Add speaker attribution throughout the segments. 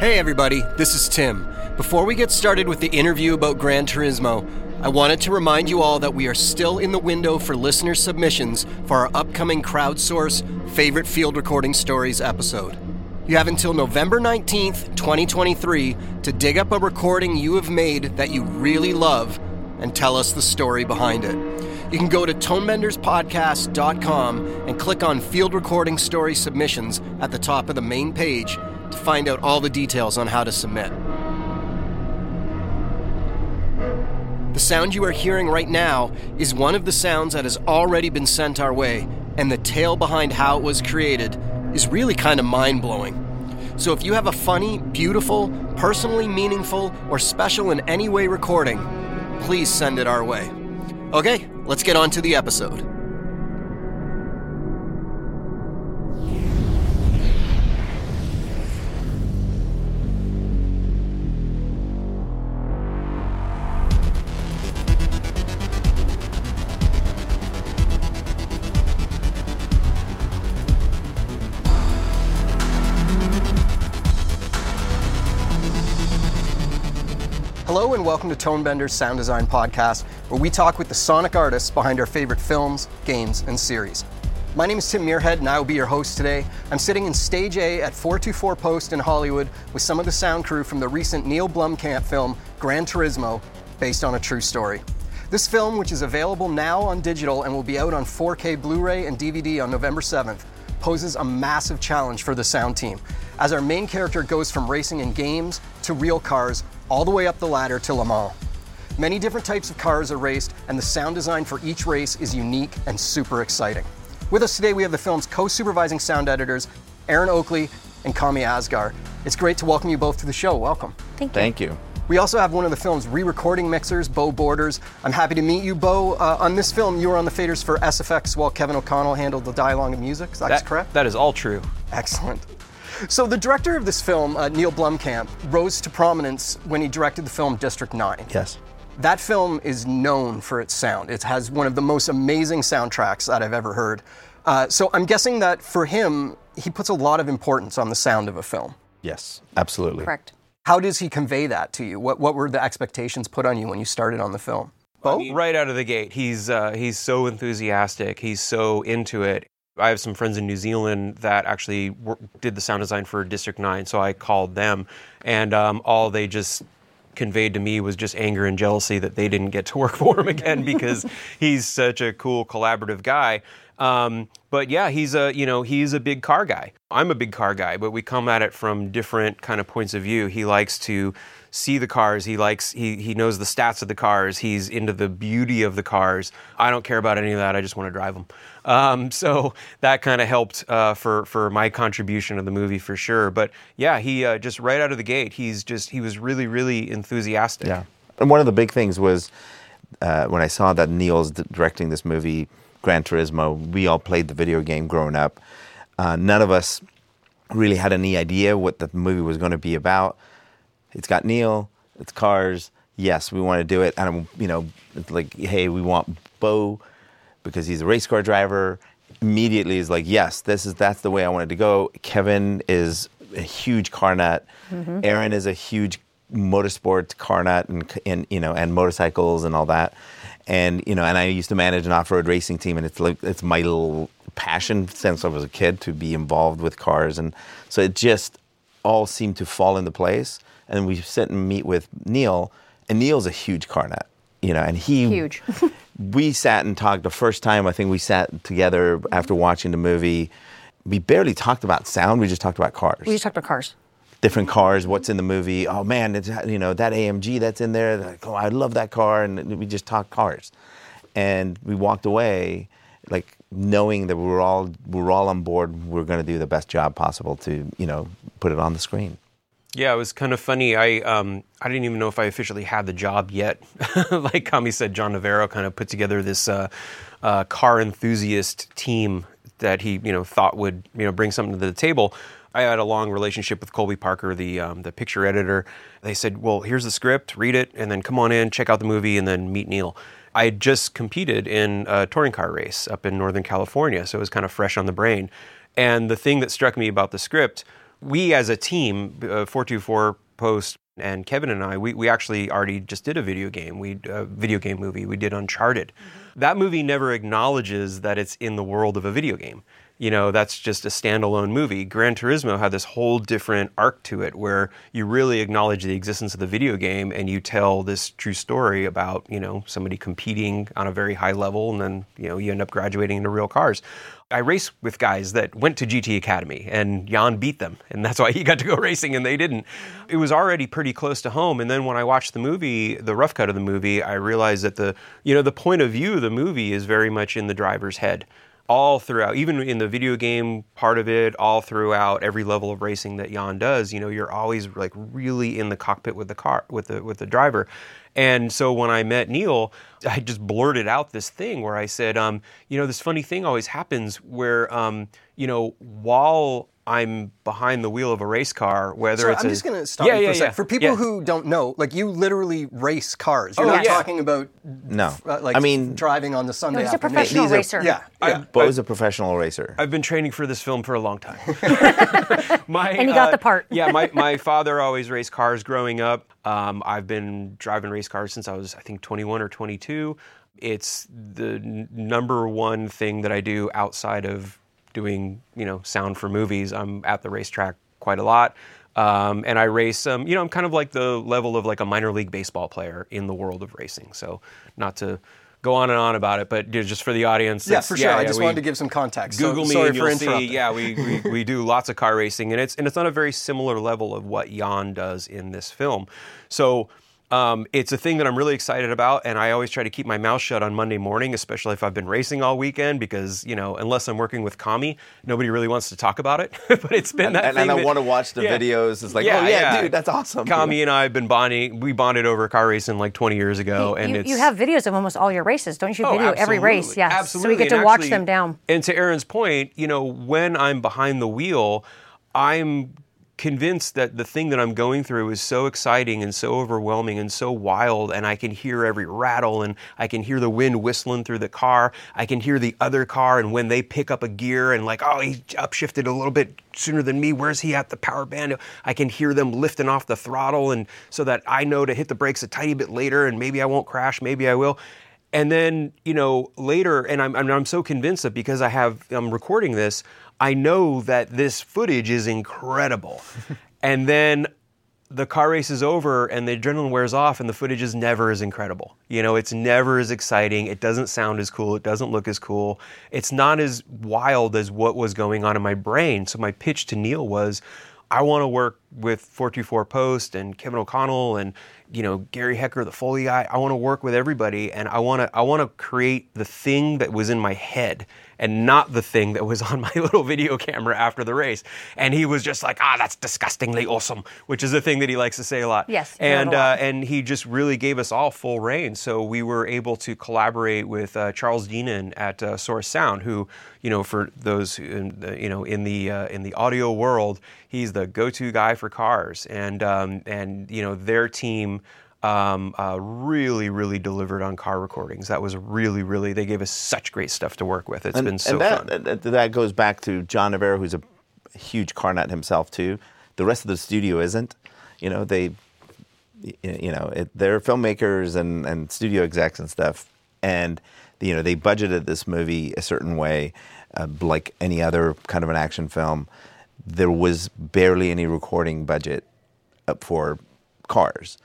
Speaker 1: Hey everybody, this is Tim. Before we get started with the interview about Gran Turismo, I wanted to remind you all that we are still in the window for listener submissions for our upcoming crowdsource favorite field recording stories episode. You have until November 19th, 2023 to dig up a recording you have made that you really love and tell us the story behind it. You can go to tonebenderspodcast.com and click on Field Recording Story Submissions at the top of the main page to find out all the details on how to submit. The sound you are hearing right now is one of the sounds that has already been sent our way, and the tale behind how it was created is really kind of mind blowing. So if you have a funny, beautiful, personally meaningful, or special in any way recording, please send it our way. Okay, let's get on to the episode. Welcome to Tonebender's Sound Design Podcast, where we talk with the sonic artists behind our favorite films, games, and series. My name is Tim Muirhead, and I will be your host today. I'm sitting in Stage A at 424 Post in Hollywood with some of the sound crew from the recent Neill Blomkamp film Gran Turismo, based on a true story. This film, which is available now on digital and will be out on 4K Blu ray and DVD on November 7th, poses a massive challenge for the sound team, as our main character goes from racing in games to real cars all the way up the ladder to Le Mans. Many different types of cars are raced, and the sound design for each race is unique and super exciting. With us today, we have the film's co supervising sound editors, Erin Oakley and Kami Asgar. It's great to welcome you both to the show. Welcome.
Speaker 2: Thank you.
Speaker 3: Thank you.
Speaker 1: We also have one of the film's re recording mixers, Beau Borders. I'm happy to meet you, Beau. Uh, on this film, you were on the faders for SFX while Kevin O'Connell handled the dialogue and music. Is that,
Speaker 4: That-
Speaker 1: correct?
Speaker 4: That is all true.
Speaker 1: Excellent. So, the director of this film, uh, Neill Blomkamp, rose to prominence when he directed the film District 9.
Speaker 3: Yes.
Speaker 1: That film is known for its sound. It has one of the most amazing soundtracks that I've ever heard. Uh, so, I'm guessing that for him, he puts a lot of importance on the sound of a film.
Speaker 3: Yes. Absolutely.
Speaker 2: Correct.
Speaker 1: How does he convey that to you? What, what were the expectations put on you when you started on the film? Beau?
Speaker 4: Right out of the gate, he's uh, he's so enthusiastic. He's so into it. I have some friends in New Zealand that actually wor- did the sound design for District Nine, so I called them, and um, all they just conveyed to me was just anger and jealousy that they didn't get to work for him again because he's such a cool collaborative guy. Um, but yeah, he's a you know he's a big car guy. I'm a big car guy, but we come at it from different kind of points of view. He likes to see the cars. He likes he he knows the stats of the cars. He's into the beauty of the cars. I don't care about any of that. I just want to drive them. Um, so that kind of helped uh, for for my contribution of the movie for sure. But yeah, he uh, just right out of the gate, he's just he was really really enthusiastic.
Speaker 3: Yeah. And one of the big things was uh, when I saw that Neill's directing this movie, Gran Turismo, we all played the video game growing up. Uh, none of us really had any idea what the movie was going to be about. It's got Neill, it's cars. Yes, we want to do it. And, you know, it's like, hey, we want Beau because he's a race car driver. Immediately is like, yes, this is that's the way I wanted to go. Kevin is a huge car nut. Mm-hmm. Erin is a huge motorsports car nut and, and you know and motorcycles and all that. And you know, and I used to manage an off-road racing team, and it's like it's my little passion since I was a kid to be involved with cars, and so it just all seemed to fall into place. And we sit and meet with Neill, and Neill's a huge car nut, you know, and he
Speaker 2: Huge.
Speaker 3: we sat and talked the first time I think we sat together after watching the movie. We barely talked about sound. We just talked about cars,
Speaker 2: We just talked about cars.
Speaker 3: different cars, what's in the movie. Oh man, it's you know that AMG that's in there. Like, oh, I love that car, and we just talked cars. And we walked away, like knowing that we were all we were all on board. We are going to do the best job possible to you know put it on the screen.
Speaker 4: Yeah, it was kind of funny. I um, I didn't even know if I officially had the job yet. like Kami said, John Navarro kind of put together this uh, uh, car enthusiast team that he you know thought would you know bring something to the table. I had a long relationship with Colby Parker, the um, the picture editor. They said, "Well, here's the script, read it, and then come on in, check out the movie, and then meet Neill." I had just competed in a touring car race up in Northern California, so it was kind of fresh on the brain. And the thing that struck me about the script we as a team, uh, 424 Post and Kevin and I, we, we actually already just did a video game. We a video game movie. We did Uncharted. Mm-hmm. That movie never acknowledges that it's in the world of a video game you know, that's just a standalone movie. Gran Turismo had this whole different arc to it where you really acknowledge the existence of the video game and you tell this true story about, you know, somebody competing on a very high level and then, you know, you end up graduating into real cars. I race with guys that went to GT Academy and Jann beat them and that's why he got to go racing and they didn't. It was already pretty close to home and then when I watched the movie, the rough cut of the movie, I realized that the, you know, the point of view of the movie is very much in the driver's head all throughout, even in the video game part of it, all throughout every level of racing that Jann does, you know, you're always like really in the cockpit with the car, with the with the driver. And so when I met Neill, I just blurted out this thing where I said, um, you know, this funny thing always happens where, um, you know, while I'm behind the wheel of a race car, whether
Speaker 1: Sorry,
Speaker 4: it's
Speaker 1: I'm
Speaker 4: a,
Speaker 1: just going to stop
Speaker 4: yeah,
Speaker 1: you for
Speaker 4: yeah,
Speaker 1: a sec.
Speaker 4: yeah.
Speaker 1: For people
Speaker 4: Yeah.
Speaker 1: who don't know, like you literally race cars. You're
Speaker 4: Oh,
Speaker 1: not
Speaker 4: yeah.
Speaker 1: talking about
Speaker 3: No.
Speaker 1: uh, like
Speaker 3: I mean,
Speaker 1: driving on the Sunday
Speaker 2: he's a
Speaker 1: afternoon.
Speaker 2: professional
Speaker 3: These are-
Speaker 2: racer.
Speaker 1: Yeah, yeah.
Speaker 3: Beau's a professional racer.
Speaker 4: I've been training for this film for a long time. my,
Speaker 2: And you got the part.
Speaker 4: yeah, my, my father always raced cars growing up. Um, I've been driving race cars since I was, I think, 21 or 22. It's the n- number one thing that I do outside of doing, you know, sound for movies. I'm at the racetrack quite a lot. Um, and I race, um, you know, I'm kind of like the level of like a minor league baseball player in the world of racing. So, not to go on and on about it, but just for the audience.
Speaker 1: Yeah, for sure. I just
Speaker 4: we-
Speaker 1: wanted to give some context. So-
Speaker 4: Google me
Speaker 1: sorry
Speaker 4: and
Speaker 1: for
Speaker 4: you'll see. Yeah, we, we, we do lots of car racing, and it's and it's on a very similar level of what Jann does in this film. So. Um, it's a thing that I'm really excited about, and I always try to keep my mouth shut on Monday morning, especially if I've been racing all weekend, because you know, unless I'm working with Kami, nobody really wants to talk about it. but it's been that
Speaker 3: and,
Speaker 4: thing
Speaker 3: and I
Speaker 4: that-
Speaker 3: want to watch the
Speaker 4: Yeah.
Speaker 3: videos. It's like, oh yeah, dude, that's awesome.
Speaker 4: Kami and I have been bonding. We bonded over car racing like 20 years ago, and
Speaker 2: you,
Speaker 4: it's
Speaker 2: you have videos of almost all your races, don't you?
Speaker 4: Oh,
Speaker 2: Video every race,
Speaker 4: absolutely.
Speaker 2: yeah.
Speaker 4: Absolutely.
Speaker 2: So we get to
Speaker 4: And
Speaker 2: watch
Speaker 4: actually-
Speaker 2: them down.
Speaker 4: And to Erin's point, you know, when I'm behind the wheel, I'm convinced that the thing that I'm going through is so exciting and so overwhelming and so wild and I can hear every rattle and I can hear the wind whistling through the car. I can hear the other car and when they pick up a gear and like, oh, he upshifted a little bit sooner than me. Where's he at the power band? I can hear them lifting off the throttle and so that I know to hit the brakes a tiny bit later and maybe I won't crash, maybe I will. And then, you know, later, and I'm, I'm, I'm so convinced that because I have, I'm recording this, I know that this footage is incredible. and then the car race is over and the adrenaline wears off and the footage is never as incredible. You know, it's never as exciting. It doesn't sound as cool. It doesn't look as cool. It's not as wild as what was going on in my brain. So my pitch to Neill was, I want to work with 424 Post and Kevin O'Connell and you know Gary Hecker, the Foley guy. I want to work with everybody, and I want to I want to create the thing that was in my head and not the thing that was on my little video camera after the race. And he was just like, ah, that's disgustingly awesome, which is a thing that he likes to say a lot.
Speaker 2: Yes, you hear it
Speaker 4: and
Speaker 2: lot.
Speaker 4: uh, and he just really gave us all full reign. So we were able to collaborate with uh, Charles Deenen at uh, Source Sound, who, you know, for those who, in the- you know in the uh, in the audio world, he's the go-to guy for cars, and um, and you know their team. Um, uh, really, really delivered on car recordings. That was really, really. They gave us such great stuff to work with. It's
Speaker 3: and,
Speaker 4: been so
Speaker 3: and that,
Speaker 4: fun.
Speaker 3: that that goes back to John Navarro, who's a huge car nut himself too. The rest of the studio isn't. You know, they, you know, it, they're filmmakers and and studio execs and stuff, and you know they budgeted this movie a certain way, uh, like any other kind of an action film. There was barely any recording budget for cars.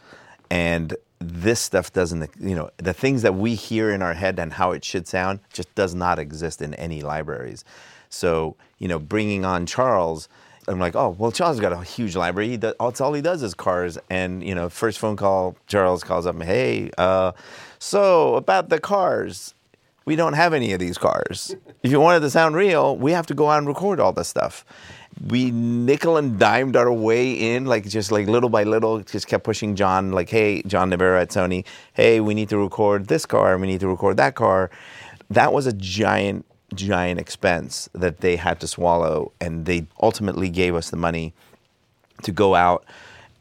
Speaker 3: And this stuff doesn't, you know, the things that we hear in our head and how it should sound just does not exist in any libraries. So, you know, bringing on Charles, I'm like, oh, well, Charles got a huge library. He does, that's all he does is cars. And, you know, first phone call, Charles calls up, hey, uh, so about the cars, we don't have any of these cars. if you want it to sound real, we have to go out and record all this stuff. We nickel and dimed our way in, like just like little by little, just kept pushing John, like, hey, John Navarro at Sony, hey, we need to record this car, we need to record that car. That was a giant, giant expense that they had to swallow, and they ultimately gave us the money to go out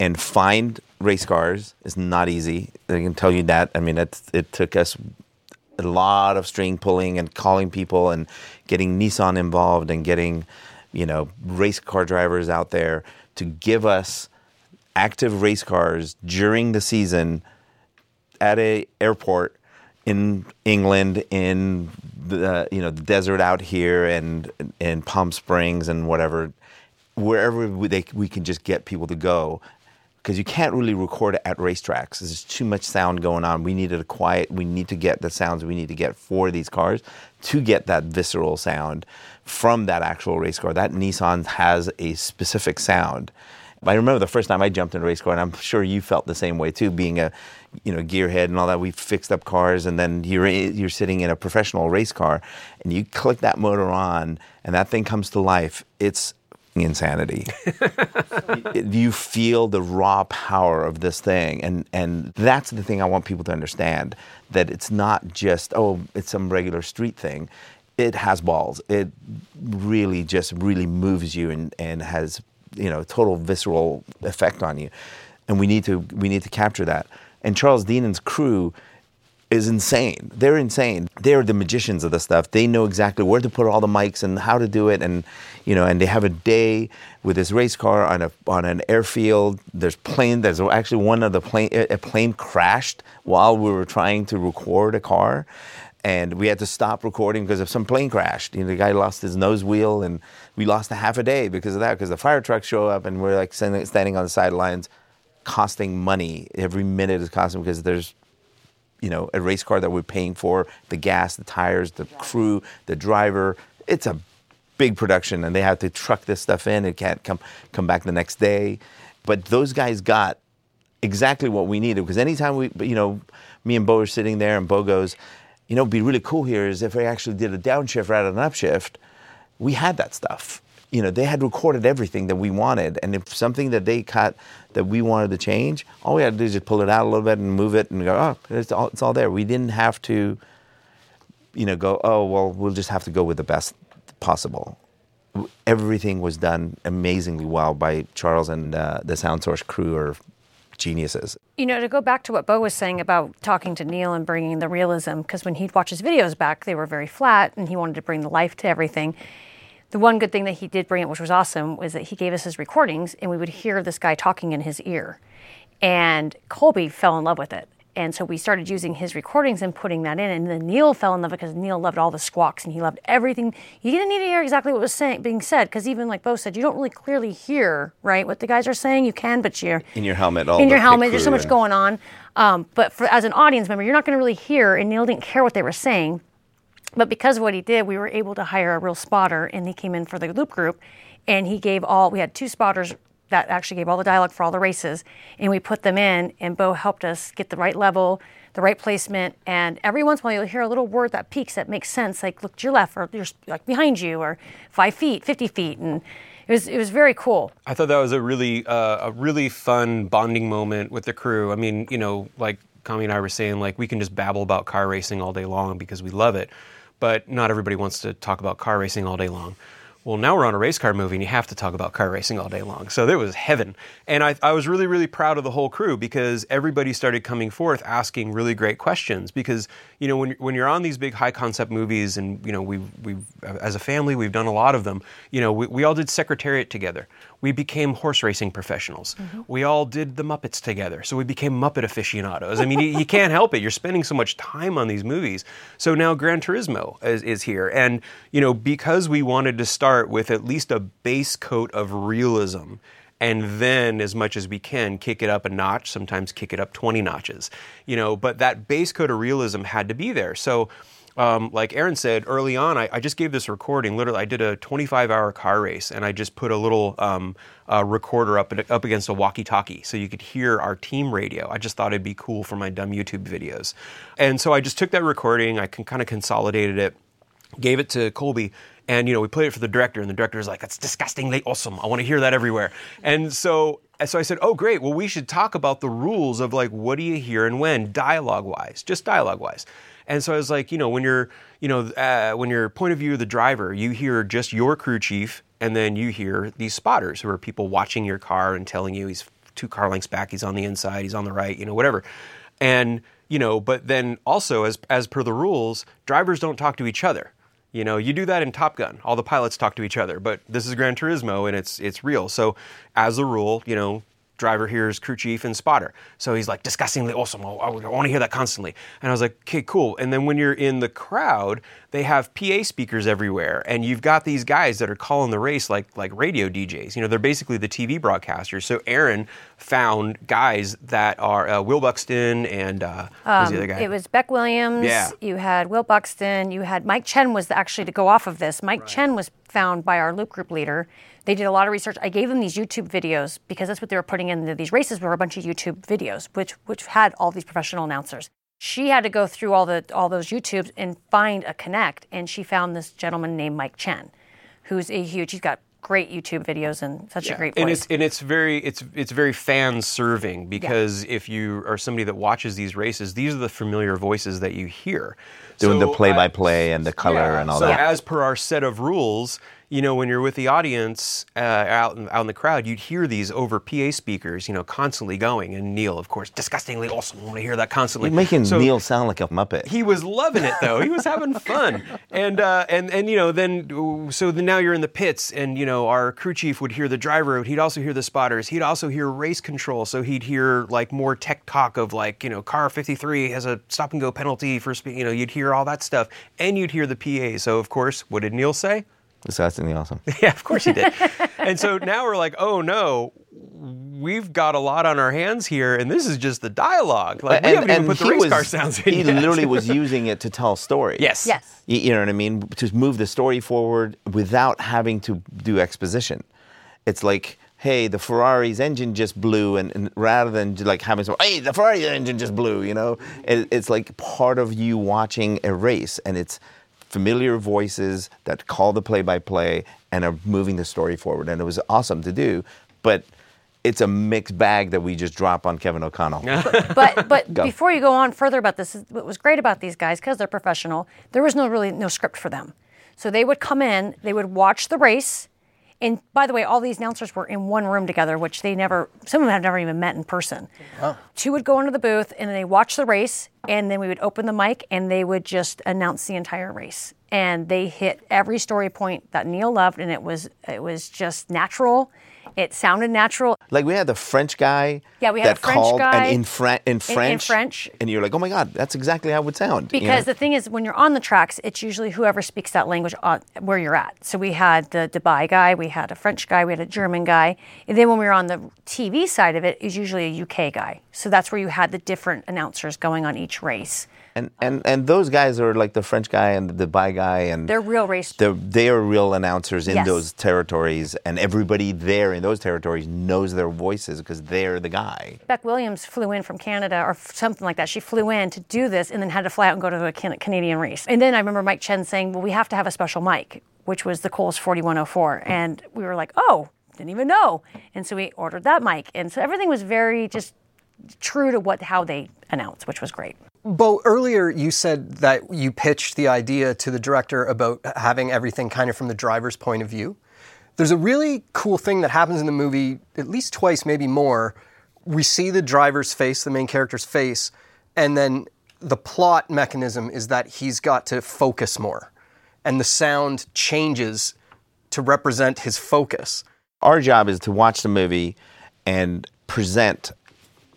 Speaker 3: and find race cars is not easy. I can tell you that. I mean, it, it took us a lot of string pulling and calling people and getting Nissan involved and getting you know, race car drivers out there to give us active race cars during the season at a airport in England, in the you know the desert out here, and in Palm Springs and whatever, wherever we, they, we can just get people to go. Because you can't really record it at racetracks. There's too much sound going on. We needed a quiet. We need to get the sounds we need to get for these cars to get that visceral sound from that actual race car. That Nissan has a specific sound. I remember the first time I jumped in a race car, and I'm sure you felt the same way too, being a you know gearhead and all that. We fixed up cars, and then you're you're sitting in a professional race car, and you click that motor on, and that thing comes to life. It's insanity. you feel the raw power of this thing, and and that's the thing I want people to understand that it's not just oh it's some regular street thing. It has balls. It really just really moves you and, and has you know total visceral effect on you, and we need to we need to capture that. And Charles Deenen's crew is insane. They're insane. They're the magicians of the stuff. They know exactly where to put all the mics and how to do it, and you know, and they have a day with this race car on a on an airfield. There's plane. There's actually one of the plane. A plane crashed while we were trying to record a car, and we had to stop recording because of some plane crashed. You know, the guy lost his nose wheel, and we lost a half a day because of that. Because the fire trucks show up, and we're like standing on the sidelines, costing money. Every minute is costing because there's, you know, a race car that we're paying for, the gas, the tires, the crew, the driver. It's a big production, and they have to truck this stuff in. It can't come come back the next day. But those guys got exactly what we needed because anytime we, you know, me and Beau are sitting there, and Beau goes, you know, it'd be really cool here is if we actually did a downshift rather than an upshift we had that stuff. You know, they had recorded everything that we wanted, and if something that they cut that we wanted to change, all we had to do is just pull it out a little bit and move it, and go, oh, it's all, it's all there. We didn't have to, you know, go, oh, well, we'll just have to go with the best possible. Everything was done amazingly well by Charles and uh, the Sound Source crew are geniuses.
Speaker 2: You know, to go back to what Beau was saying about talking to Neill and bringing the realism, because when he'd watch his videos back, they were very flat, and he wanted to bring the life to everything the one good thing that he did bring it, which was awesome, was that he gave us his recordings and we would hear this guy talking in his ear. And Colby fell in love with it. And so we started using his recordings and putting that in. And then Neill fell in love because Neill loved all the squawks and he loved everything. You didn't need to hear exactly what was saying, being said because even like Beau said, you don't really clearly hear right what the guys are saying. You can, but you're
Speaker 3: in your helmet. All
Speaker 2: in your helmet, there's so much going on. Um, but for, as an audience member, you're not going to really hear. And Neill didn't care what they were saying. But because of what he did, we were able to hire a real spotter, and he came in for the loop group, and he gave all. We had two spotters that actually gave all the dialogue for all the races, and we put them in, and Beau helped us get the right level, the right placement, and every once in a while you'll hear a little word that peaks that makes sense, like look to your left, or you're like behind you, or five feet, fifty feet, and it was it was very cool.
Speaker 4: I thought that was a really uh, a really fun bonding moment with the crew. I mean, you know, like Kami and I were saying, like we can just babble about car racing all day long because we love it but not everybody wants to talk about car racing all day long. Well, now we're on a race car movie and you have to talk about car racing all day long. So there was heaven. And I, I, was really, really proud of the whole crew because everybody started coming forth asking really great questions. Because, you know, when, when you're on these big high concept movies and, you know, we we as a family, we've done a lot of them, you know, we, we all did Secretariat together we became horse racing professionals. Mm-hmm. We all did the Muppets together, so we became Muppet aficionados. I mean, you, you, can't help it. You're spending so much time on these movies. So now Gran Turismo is, is here, and you know because we wanted to start with at least a base coat of realism and then as much as we can kick it up a notch sometimes kick it up 20 notches you know but that base coat of realism had to be there so um, like Aaron said early on, I, I, just gave this recording. Literally, I did a 25 hour car race and I just put a little um, uh, recorder up, up against a walkie talkie so you could hear our team radio. I just thought it'd be cool for my dumb YouTube videos. And so I just took that recording, I can, kind of consolidated it, gave it to Colby, and you know we played it for the director and the director was like that's disgustingly awesome i want to hear that everywhere and so so i said oh great well we should talk about the rules of like what do you hear and when dialogue wise just dialogue wise and so I was like, you know, when you're, you know, uh, when you're point of view of the driver, you hear just your crew chief, and then you hear these spotters who are people watching your car and telling you he's two car lengths back, he's on the inside, he's on the right, you know, whatever. And you know, but then also as as per the rules, drivers don't talk to each other You know, you do that in Top Gun. All the pilots talk to each other, but this is Gran Turismo and it's it's real. So, as a rule, you know, driver hears crew chief and spotter. So he's like disgustingly awesome. I, I want to hear that constantly. And I was like, okay, cool. And then when you're in the crowd, they have PA speakers everywhere, and you've got these guys that are calling the race like like radio DJs. You know, they're basically the TV broadcasters. So Erin found guys that are uh, Will Buxton and uh, was the other guy?
Speaker 2: Um, It was Beck Williams.
Speaker 4: Yeah.
Speaker 2: You had Will Buxton. You had Mike Chen was actually to go off of this. Mike Chen was found by our loop group leader. They did a lot of research. I gave them these YouTube videos because that's what they were putting into these races were a bunch of YouTube videos, which which had all these professional announcers. She had to go through all the all those YouTubes and find a connect, and she found this gentleman named Mike Chen, who's a huge. He's got great YouTube videos and such a great voice.
Speaker 4: and it's and it's very it's it's very fan serving because if you are somebody that watches these races, these are the familiar voices that you hear.
Speaker 3: Doing the play by
Speaker 4: uh,
Speaker 3: play and the color
Speaker 4: yeah,
Speaker 3: and all
Speaker 4: so
Speaker 3: that.
Speaker 4: as per our set of rules, you know, when you're with the audience uh, out in, out in the crowd, you'd hear these over PA speakers, you know, constantly going. And Neill, of course, disgustingly awesome. I want to hear that constantly.
Speaker 3: You're making
Speaker 4: So-
Speaker 3: Neill sound like a Muppet.
Speaker 4: he was loving it though. He was having fun, and uh, and and you know then so then now you're in the pits, and you know our crew chief would hear the driver, he'd also hear the spotters, he'd also hear race control, so he'd hear like more tech talk of like you know car 53 has a stop and go penalty for speed, you know you'd hear all that stuff, and you'd hear the PA. So of course, what did Neill say?
Speaker 3: Disgustingly awesome.
Speaker 4: Yeah, of course he did. and so now we're like, oh no, we've got a lot on our hands here, and this is just the dialogue. Like we haven't even put the
Speaker 3: he
Speaker 4: race
Speaker 3: was-
Speaker 4: car sounds in
Speaker 3: He
Speaker 4: yet.
Speaker 3: literally was using it to tell stories.
Speaker 4: Yes.
Speaker 2: yes.
Speaker 3: You, you know what I mean? To move the story forward without having to do exposition. It's like, hey, the Ferrari's engine just blew, and, and rather than just like having some, hey, the Ferrari engine just blew, you know, it, it's like part of you watching a race, and it's familiar voices that call the play-by-play and are moving the story forward, and it was awesome to do, but. It's a mixed bag that we just drop on Kevin O'Connell.
Speaker 2: but but
Speaker 3: Go.
Speaker 2: before you go on further about this, what was great about these guys because they're professional, there was no really no script for them. So they would come in, they would watch the race, and by the way, all these announcers were in one room together, which they never, some of them had never even met in person. Two would go into the booth and they watch the race, and then we would open the mic and they would just announce the entire race. And they hit every story point that Neill loved, and it was it was just natural. It sounded natural.
Speaker 3: Like we had the French guy
Speaker 2: Yeah, we had
Speaker 3: that
Speaker 2: a French
Speaker 3: called
Speaker 2: guy
Speaker 3: and in, Fran- in French,
Speaker 2: French.
Speaker 3: and you're like, oh my god, that's exactly how it would sound. you know?
Speaker 2: Because the thing is, when you're on the tracks, it's usually whoever speaks that language on, where you're at. So we had the Dubai guy, we had a French guy, we had a German guy, and then when we were on the TV side of it, it, is usually a UK guy. So that's where you had the different announcers going on each race.
Speaker 3: and, and and those guys are like the French guy and the Dubai guy, and
Speaker 2: They're real race.
Speaker 3: they're they are real announcers in
Speaker 2: Yes.
Speaker 3: those territories, and everybody there in those territories knows their voices because they're the guy.
Speaker 2: Beck Williams flew in from Canada or something like that. She flew in to do this and then had to fly out and go to a Can- Canadian race. And then I remember Mike Chen saying, "Well, we have to have a special mic," which was the Coles 4104, and we were like, "Oh, didn't even know." And so we ordered that mic, and so everything was very just true to what how they announced, which was great.
Speaker 1: Bo, earlier you said that you pitched the idea to the director about having everything kind of from the driver's point of view. There's a really cool thing that happens in the movie, at least twice, maybe more. We see the driver's face, the main character's face, and then the plot mechanism is that he's got to focus more. And the sound changes to represent his focus.
Speaker 3: Our job is to watch the movie and present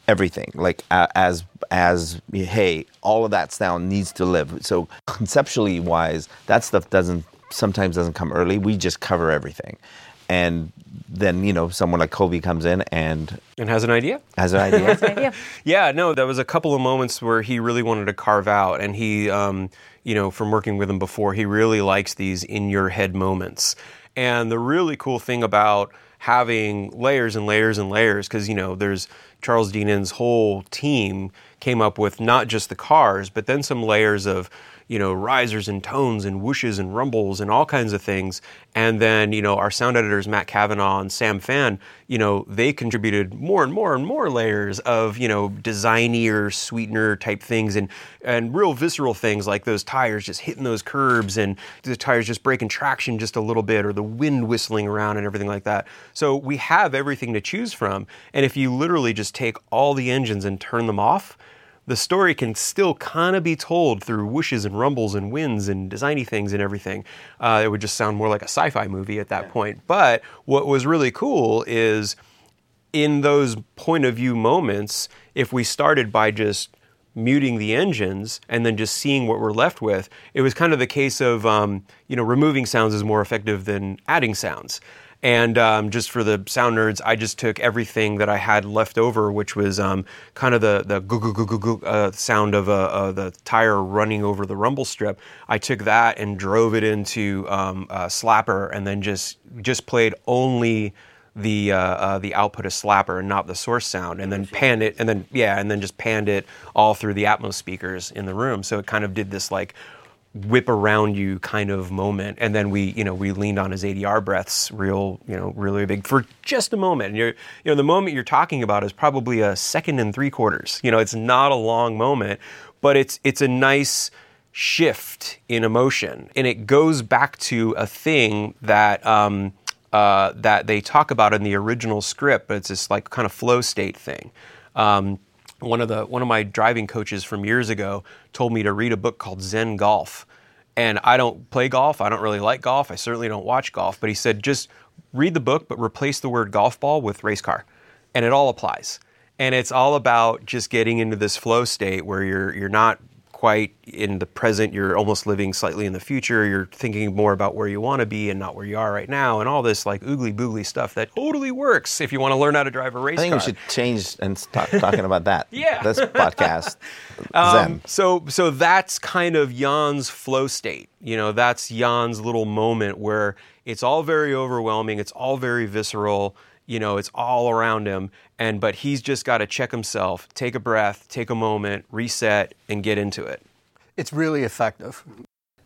Speaker 3: everything like uh, as as hey all of that sound needs to live so conceptually wise that stuff doesn't sometimes doesn't come early we just cover everything and then you know someone like Colby comes in and
Speaker 4: and has an idea.
Speaker 3: has an idea
Speaker 2: Yeah.
Speaker 4: Yeah, no, there was a couple of moments where he really wanted to carve out, and he, um, you know, from working with him before, he really likes these in your head moments. And the really cool thing about having layers and layers and layers, because you know, there's Charles Deenen's whole team came up with not just the cars, but then some layers of you know, risers and tones and whooshes and rumbles and all kinds of things. And then, you know, our sound editors, Matt Kavanaugh and Sam Fan, you know, they contributed more and more and more layers of, you know, designier, sweetener type things and, and real visceral things like those tires just hitting those curbs and the tires just breaking traction just a little bit or the wind whistling around and everything like that. So we have everything to choose from. And if you literally just take all the engines and turn them off, the story can still kind of be told through whooshes and rumbles and winds and designy things and everything. Uh, it would just sound more like a sci-fi movie at that point. But what was really cool is in those point of view moments, if we started by just muting the engines and then just seeing what we're left with, it was kind of the case of um, you know removing sounds is more effective than adding sounds. And um, just for the sound nerds, I just took everything that I had left over, which was um, kind of the the goo goo goo goo goo uh, sound of uh, uh, the tire running over the rumble strip. I took that and drove it into um, Slapper, and then just just played only the uh, uh, the output of Slapper and not the source sound, and then panned it, and then yeah, and then just panned it all through the Atmos speakers in the room. So it kind of did this like whip around you kind of moment, and then we you know we leaned on his ADR breaths real you know really big for just a moment. And you're you know the moment you're talking about is probably a second and three quarters. You know it's not a long moment, but it's it's a nice shift in emotion, and it goes back to a thing that. Um, uh, that they talk about in the original script, but it's this like kind of flow state thing. Um, one of the one of my driving coaches from years ago told me to read a book called Zen Golf, and I don't play golf. I don't really like golf. I certainly don't watch golf. But he said just read the book, but replace the word golf ball with race car, and it all applies. And it's all about just getting into this flow state where you're you're not quite in the present. You're almost living slightly in the future. You're thinking more about where you want to be and not where you are right now, and all this like oogly boogly stuff that totally works if you want to learn how to drive a race
Speaker 3: I think
Speaker 4: car.
Speaker 3: we should change and start talking about that.
Speaker 4: Yeah.
Speaker 3: This podcast.
Speaker 4: Um, so so that's kind of Jann's flow state. You know, that's Jann's little moment where it's all very overwhelming, it's all very visceral, you know, it's all around him and but he's just got to check himself, take a breath, take a moment, reset and get into it.
Speaker 1: It's really effective.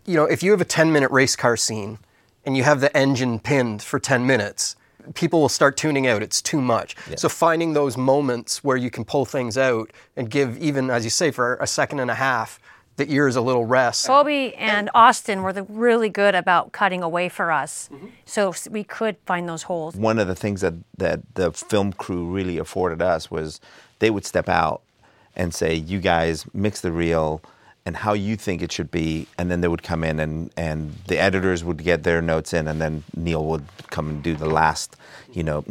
Speaker 1: You know, if you have a 10 minute race car scene and you have the engine pinned for 10 minutes, people will start tuning out. It's too much. So finding those moments where you can pull things out and give even, as you say, for a second and a half, the ears a little rest.
Speaker 2: Colby and Austin were the, really good about cutting away for us, mm-hmm. so we could find those holes.
Speaker 3: one of the things that, that the film crew really afforded us was they would step out and say, "You guys mix the reel and how you think it should be," and then they would come in and and the editors would get their notes in, and then Neill would come and do the last, you know,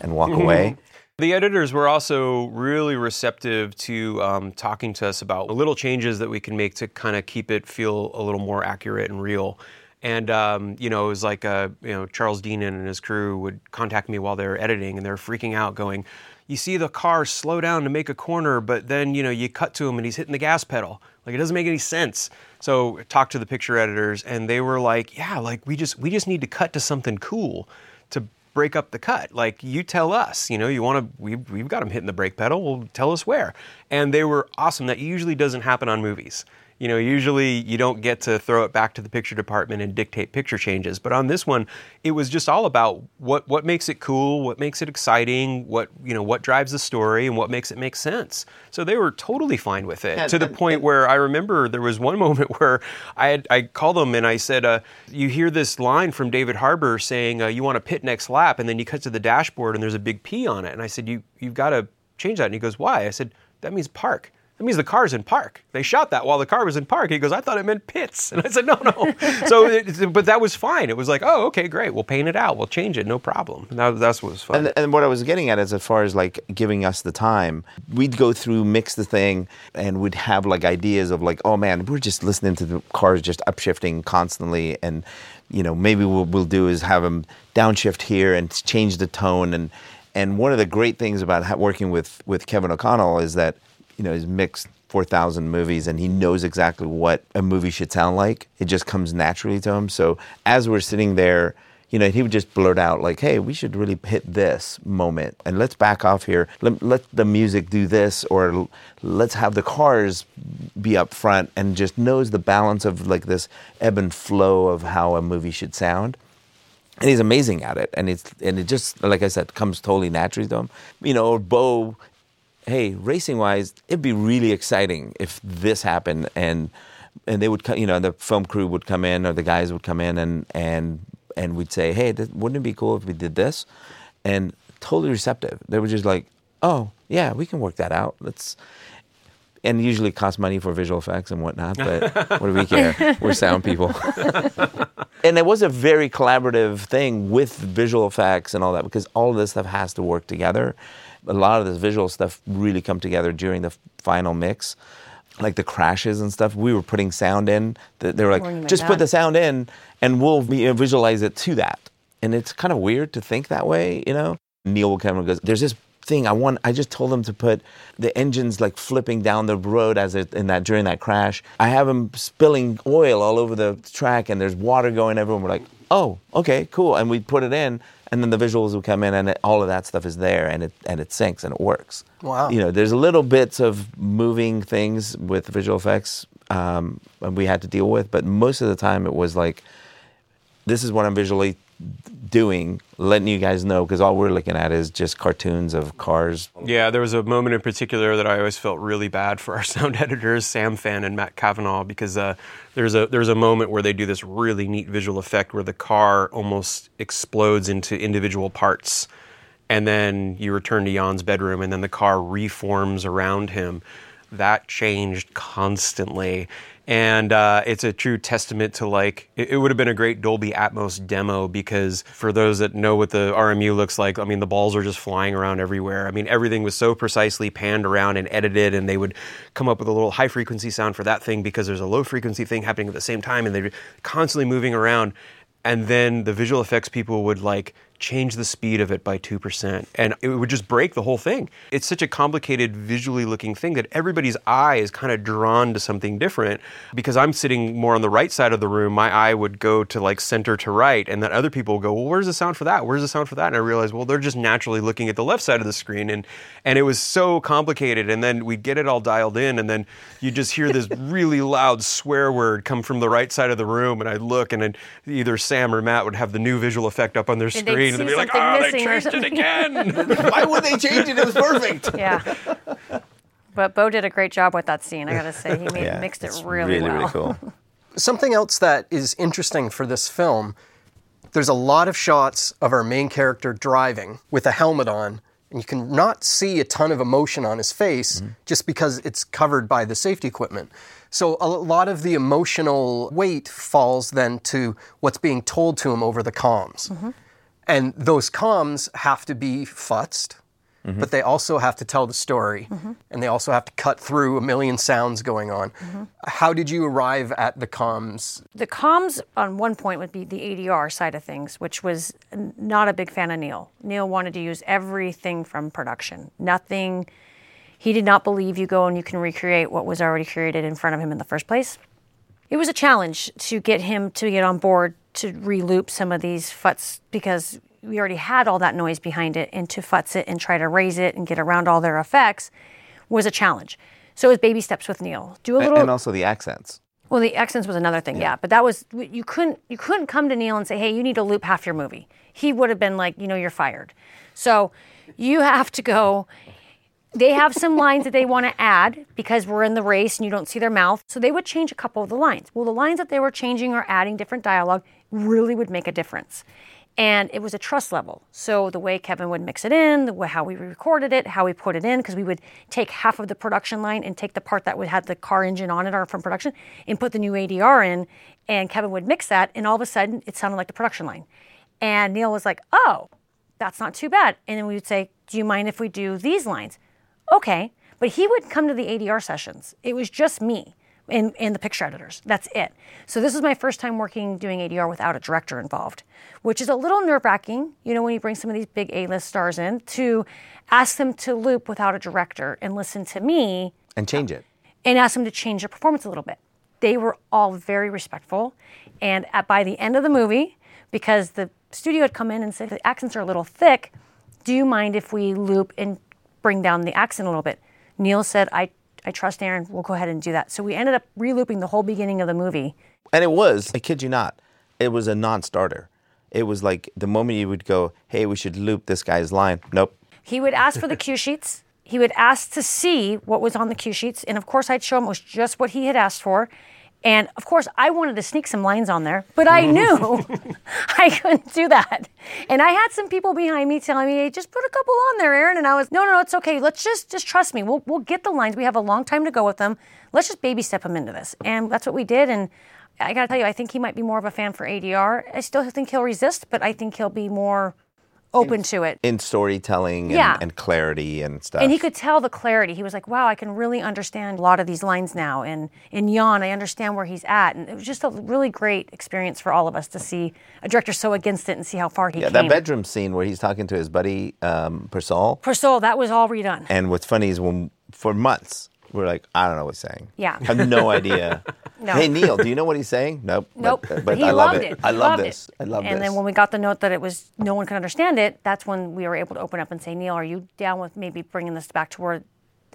Speaker 3: and walk away.
Speaker 4: The editors were also really receptive to um, talking to us about little changes that we can make to kind of keep it feel a little more accurate and real. And um, you know, it was like uh, you know Charles Deenen and his crew would contact me while they were editing, and they're freaking out, going, "You see the car slow down to make a corner, but then you know you cut to him and he's hitting the gas pedal. Like it doesn't make any sense." So talked to the picture editors, and they were like, "Yeah, like we just we just need to cut to something cool break up the cut. Like you tell us, you know, you want to. We we've got him hitting the brake pedal. Well, tell us where. And they were awesome. That usually doesn't happen on movies. You know, usually you don't get to throw it back to the picture department and dictate picture changes. But on this one, it was just all about what what makes it cool, what makes it exciting, what you know, what drives the story, and what makes it make sense. So they were totally fine with it.
Speaker 3: And-
Speaker 4: to the
Speaker 3: and-
Speaker 4: point where I remember there was one moment where I had, I called them and I said, uh, "You hear this line from David Harbour saying uh, you want to pit next lap, and then you cut to the dashboard and there's a big P on it." And I said, "You you've got to change that." And he goes, "Why?" I said, "That means park." That means the car's in park. They shot that while the car was in park. He goes, I thought it meant pits. And I said, no, no. so, it, but that was fine. It was like, oh, okay, great. We'll paint it out. We'll change it. No problem. And that, that's what was fun.
Speaker 3: And, and what I was getting at is, as far as like giving us the time, we'd go through, mix the thing, and we'd have like ideas of like, oh man, we're just listening to the cars just upshifting constantly, and you know maybe what we'll do is have them downshift here and change the tone. And and one of the great things about working with with Kevin O'Connell is that you know he's mixed. 4,000 movies and he knows exactly what a movie should sound like. It just comes naturally to him. So as we're sitting there, you know, he would just blurt out like, "Hey, we should really hit this moment, and let's back off here. Let, let the music do this, or let's have the cars be up front." And just knows the balance of like this ebb and flow of how a movie should sound. And he's amazing at it, and it's and it just like I said comes totally naturally to him. You know, Beau, hey, racing wise, it'd be really exciting if this happened, and and they would you know the film crew would come in or the guys would come in and and and we'd say, hey, wouldn't it be cool if we did this? And totally receptive. They were just like, oh yeah, we can work that out. Let's. and usually it costs money for visual effects and whatnot. But what do we care? We're sound people. and it was a very collaborative thing with visual effects and all that because all of this stuff has to work together. A lot of this visual stuff really come together during the final mix. Like the crashes and stuff, we were putting sound in. They were like, just put the sound in, and we'll uh, visualize it to that. And it's kind of weird to think that way, you know. Neill will come and goes, "There's this thing I want. I just told them to put the engines like flipping down the road as it in that during that crash. I have them spilling oil all over the track, and there's water going everywhere. We're like, oh, okay, cool. And we put it in, and then the visuals will come in, and it, all of that stuff is there, and it and it syncs and it works.
Speaker 1: Wow.
Speaker 3: You know, there's little bits of moving things with visual effects, um, and we had to deal with, but most of the time it was like this is what I'm visually doing, letting you guys know because all we're looking at is just cartoons of cars.
Speaker 4: Yeah, there was a moment in particular that I always felt really bad for our sound editors, Sam Fan and Matt Kavanaugh, because uh, there's a there's a moment where they do this really neat visual effect where the car almost explodes into individual parts, and then you return to Jann's bedroom, and then the car reforms around him. That changed constantly. And uh, it's a true testament to like, it, it would have been a great Dolby Atmos demo because for those that know what the RMU looks like, I mean, the balls are just flying around everywhere. I mean, everything was so precisely panned around and edited, and they would come up with a little high frequency sound for that thing because there's a low frequency thing happening at the same time, and they're constantly moving around. And then the visual effects people would like change the speed of it by 2%, and it would just break the whole thing. It's such a complicated, visually looking thing that everybody's eye is kind of drawn to something different. Because I'm sitting more on the right side of the room, my eye would go to like center to right, and then other people would go, Well, where's the sound for that? Where's the sound for that? And I realized, well, they're just naturally looking at the left side of the screen. And, and it was so complicated. And then we'd get it all dialed in, and then you just hear this really loud swear word come from the right side of the room. And I'd look, and then either Sam or Matt would have the new visual effect up on their screen, and be like, Oh, they changed it again.
Speaker 3: Why would they change it? It was perfect.
Speaker 2: Yeah. But Beau did a great job with that scene. I gotta say, he made, mixed it
Speaker 3: it's
Speaker 2: really,
Speaker 3: really,
Speaker 2: well.
Speaker 3: really cool.
Speaker 1: Something else that is interesting for this film, there's a lot of shots of our main character driving with a helmet on, and you can not see a ton of emotion on his face mm-hmm. just because it's covered by the safety equipment. So a lot of the emotional weight falls then to what's being told to him over the comms. Mm-hmm. And those comms have to be futzed, mm-hmm. but they also have to tell the story, mm-hmm. and they also have to cut through a million sounds going on. Mm-hmm. How did you arrive at the comms?
Speaker 2: The comms on one point would be the ADR side of things, which was not a big fan of Neill. Neill wanted to use everything from production. Nothing. He did not believe you go and you can recreate what was already created in front of him in the first place. It was a challenge to get him to get on board to reloop some of these futs because we already had all that noise behind it, and to futz it and try to raise it and get around all their effects was a challenge. So it was baby steps with Neill. Do a little.
Speaker 3: and also the accents.
Speaker 2: Well, the accents was another thing, yeah. But that was you couldn't you couldn't come to Neill and say, "Hey, you need to loop half your movie." He would have been like, "You know, you're fired." So you have to go. They have some lines that they want to add because we're in the race and you don't see their mouth. So they would change a couple of the lines. Well, the lines that they were changing or adding different dialogue really would make a difference. And it was a trust level. So the way Kevin would mix it in, the way how we recorded it, how we put it in, because we would take half of the production line and take the part that would had the car engine on it or from production and put the new ADR in, and Kevin would mix that, and all of a sudden it sounded like the production line. And Neill was like, "Oh, that's not too bad." And then we would say, "Do you mind if we do these lines?" Okay, but he would come to the ADR sessions. It was just me and, and the picture editors. That's it. So this is my first time working doing ADR without a director involved, which is a little nerve wracking. You know, when you bring some of these big A-list stars in to ask them to loop without a director and listen to me
Speaker 3: And change it.
Speaker 2: and ask them to change their performance a little bit. They were all very respectful. And at, by the end of the movie, because the studio had come in and said the accents are a little thick, do you mind if we loop and bring down the accent a little bit? Neill said, I, I trust Erin, we'll go ahead and do that. So we ended up re-looping the whole beginning of the movie.
Speaker 3: And it was, I kid you not, it was a non starter. It was like the moment you would go, hey, we should loop this guy's line. Nope.
Speaker 2: He would ask for the cue sheets. He would ask to see what was on the cue sheets. And of course, I'd show him it was just what he had asked for. And of course, I wanted to sneak some lines on there, but I knew I couldn't do that. And I had some people behind me telling me, hey, just put a couple on there, Erin. And I was, no, no, no, it's okay. Let's just just trust me. We'll we'll get the lines. We have a long time to go with them. Let's just baby step him into this. And that's what we did. And I got to tell you, I think he might be more of a fan for ADR. I still think he'll resist, but I think he'll be more open to it.
Speaker 3: in storytelling and,
Speaker 2: Yeah.
Speaker 3: and clarity and stuff.
Speaker 2: And he could tell the clarity. He was like, wow, I can really understand a lot of these lines now. And in Jann, I understand where he's at. And it was just a really great experience for all of us to see a director so against it and see how far he
Speaker 3: yeah,
Speaker 2: came.
Speaker 3: that bedroom scene where he's talking to his buddy um, Persol.
Speaker 2: For Soul, that was all redone.
Speaker 3: And what's funny is when for months we're like, I don't know what he's saying.
Speaker 2: Yeah.
Speaker 3: I have no idea.
Speaker 2: No.
Speaker 3: Hey Neill, do you know what he's saying? Nope.
Speaker 2: Nope.
Speaker 3: But, but
Speaker 2: he
Speaker 3: I love it.
Speaker 2: it.
Speaker 3: I love
Speaker 2: loved
Speaker 3: this.
Speaker 2: it.
Speaker 3: I love
Speaker 2: and
Speaker 3: this.
Speaker 2: And then when we got the note that it was no one could understand it, that's when we were able to open up and say, Neill, are you down with maybe bringing this back to where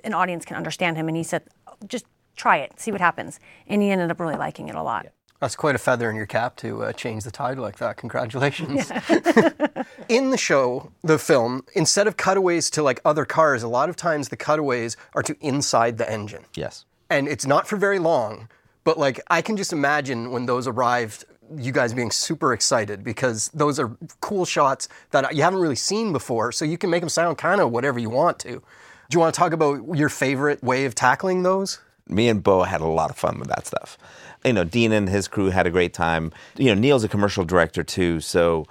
Speaker 2: an audience can understand him? And he said, just try it, see what happens. And he ended up really liking it a lot.
Speaker 1: That's quite a feather in your cap to uh, change the tide like that. Congratulations. in the show, the film, instead of cutaways to like other cars, a lot of times the cutaways are to inside the engine.
Speaker 3: yes.
Speaker 1: And it's not for very long, but like I can just imagine when those arrived, you guys being super excited because those are cool shots that you haven't really seen before. So you can make them sound kind of whatever you want to. Do you want to talk about your favorite way of tackling those?
Speaker 3: me and Beau had a lot of fun with that stuff. You know, Dean and his crew had a great time. You know, Neill's a commercial director too, so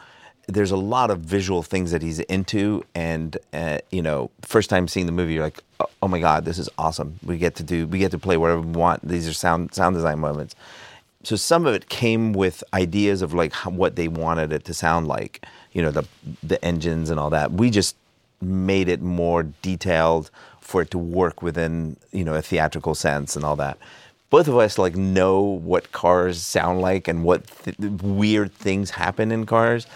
Speaker 3: there's a lot of visual things that he's into. And uh, you know, first time seeing the movie, you're like, oh, oh my god, this is awesome. We get to do, we get to play whatever we want. These are sound sound design moments. So some of it came with ideas of like how, what they wanted it to sound like. You know, the the engines and all that. We just made it more detailed for it to work within you know a theatrical sense and all that. Both of us like know what cars sound like and what th- weird things happen in cars,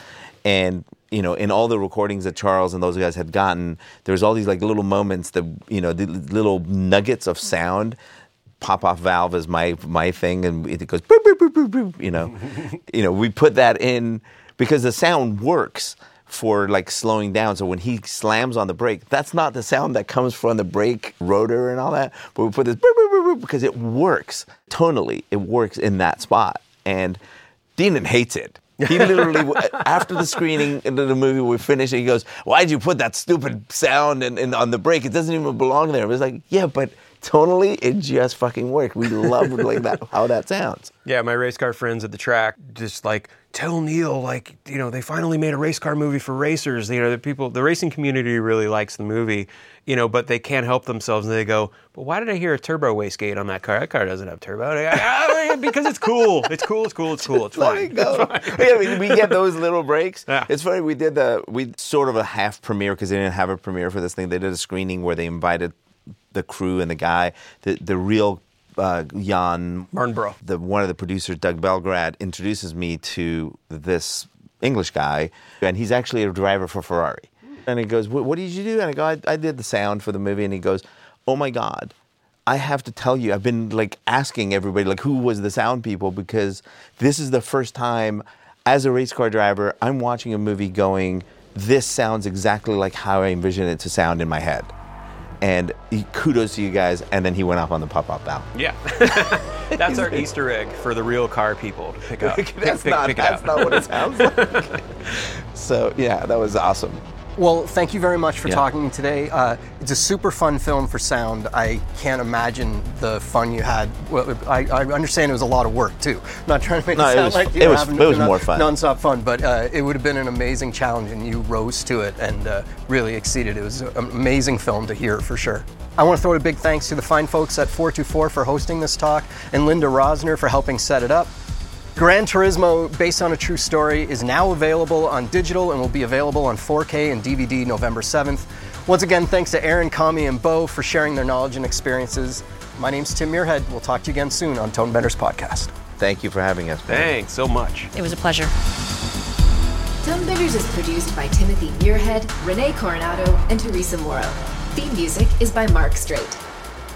Speaker 3: and you know in all the recordings that Charles and those guys had gotten, there was all these like little moments that you know the little nuggets of sound. Pop off valve is my my thing, and it goes boop, boop, boop, boop, boop, you know, you know we put that in because the sound works for like slowing down. So when he slams on the brake, that's not the sound that comes from the brake rotor and all that. But we put this because it works tonally. It works in that spot. And Deenen hates it. He literally, after the screening into the movie, we finished, he goes, "Why'd you put that stupid sound in, in, on the brake? It doesn't even belong there." I was like, "Yeah, but tonally, it just fucking worked. We love like that how that sounds."
Speaker 4: Yeah, my race car friends at the track just like tell Neill like you know they finally made a race car movie for racers. You know the people, the racing community really likes the movie. You know, but they can't help themselves and they go, "But why did I hear a turbo wastegate on that car? That car doesn't have turbo." I go, "Ah, because it's cool. It's cool. It's cool. It's cool. It's
Speaker 3: it
Speaker 4: fine."
Speaker 3: go. yeah, we, we get those little breaks.
Speaker 4: Yeah.
Speaker 3: It's funny. We did the we sort of a half premiere because they didn't have a premiere for this thing. They did a screening where they invited the crew and the guy, the the real uh, Jann
Speaker 4: Mardenborough.
Speaker 3: the one of the producers, Doug Belgrad, introduces me to this English guy, and he's actually a driver for Ferrari. And he goes, "What, what did you do?" And I go, I, "I did the sound for the movie." And he goes, "Oh my god." I have to tell you, I've been like asking everybody, like, who was the sound people? Because this is the first time, as a race car driver, I'm watching a movie going, this sounds exactly like how I envision it to sound in my head. And he- kudos to you guys. And then he went off on the pop up bow.
Speaker 4: Yeah, that's our Easter egg for the real car people to pick up.
Speaker 3: That's
Speaker 4: pick,
Speaker 3: not,
Speaker 4: pick it
Speaker 3: that's not what it sounds like. so, yeah, that was awesome.
Speaker 1: Well, thank you very much for
Speaker 3: Yeah.
Speaker 1: talking today. Uh, it's a super fun film for sound. I can't imagine the fun you had. Well, I, I understand it was a lot of work too. I'm not trying to make
Speaker 3: No,
Speaker 1: it
Speaker 3: it
Speaker 1: sound
Speaker 3: was-
Speaker 1: like you
Speaker 3: it was-
Speaker 1: having
Speaker 3: it was more fun.
Speaker 1: nonstop fun, but uh, it would have been an amazing challenge, and you rose to it and uh, really exceeded. It was an amazing film to hear for sure. I want to throw a big thanks to the fine folks at 424 for hosting this talk, and Linda Rosner for helping set it up. Gran Turismo, based on a true story, is now available on digital and will be available on 4K and DVD November 7th. Once again, thanks to Erin, Kami, and Beau for sharing their knowledge and experiences. My name's Tim Muirhead. We'll talk to you again soon on Tonebenders Podcast.
Speaker 3: Thank you for having us. man.
Speaker 4: Thanks so much.
Speaker 2: It was a pleasure.
Speaker 5: Tonebenders is produced by Timothy Muirhead, Renee Coronado, and Teresa Morrow. Theme music is by Mark Strait.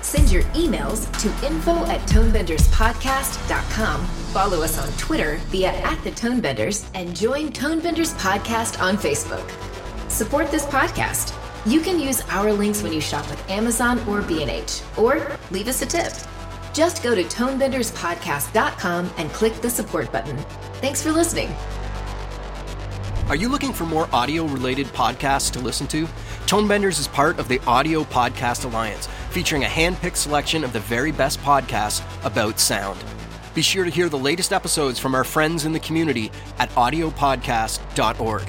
Speaker 5: Send your emails to info at tonebenderspodcast.com. Follow us on Twitter via at the Tonebenders and join Tonebenders Podcast on Facebook. Support this podcast. You can use our links when you shop with Amazon or B&H, or leave us a tip. Just go to tonebenderspodcast.com and click the support button. Thanks for listening.
Speaker 1: Are you looking for more audio related podcasts to listen to? Tonebenders is part of the Audio Podcast Alliance, featuring a hand picked selection of the very best podcasts about sound. Be sure to hear the latest episodes from our friends in the community at audiopodcast.org.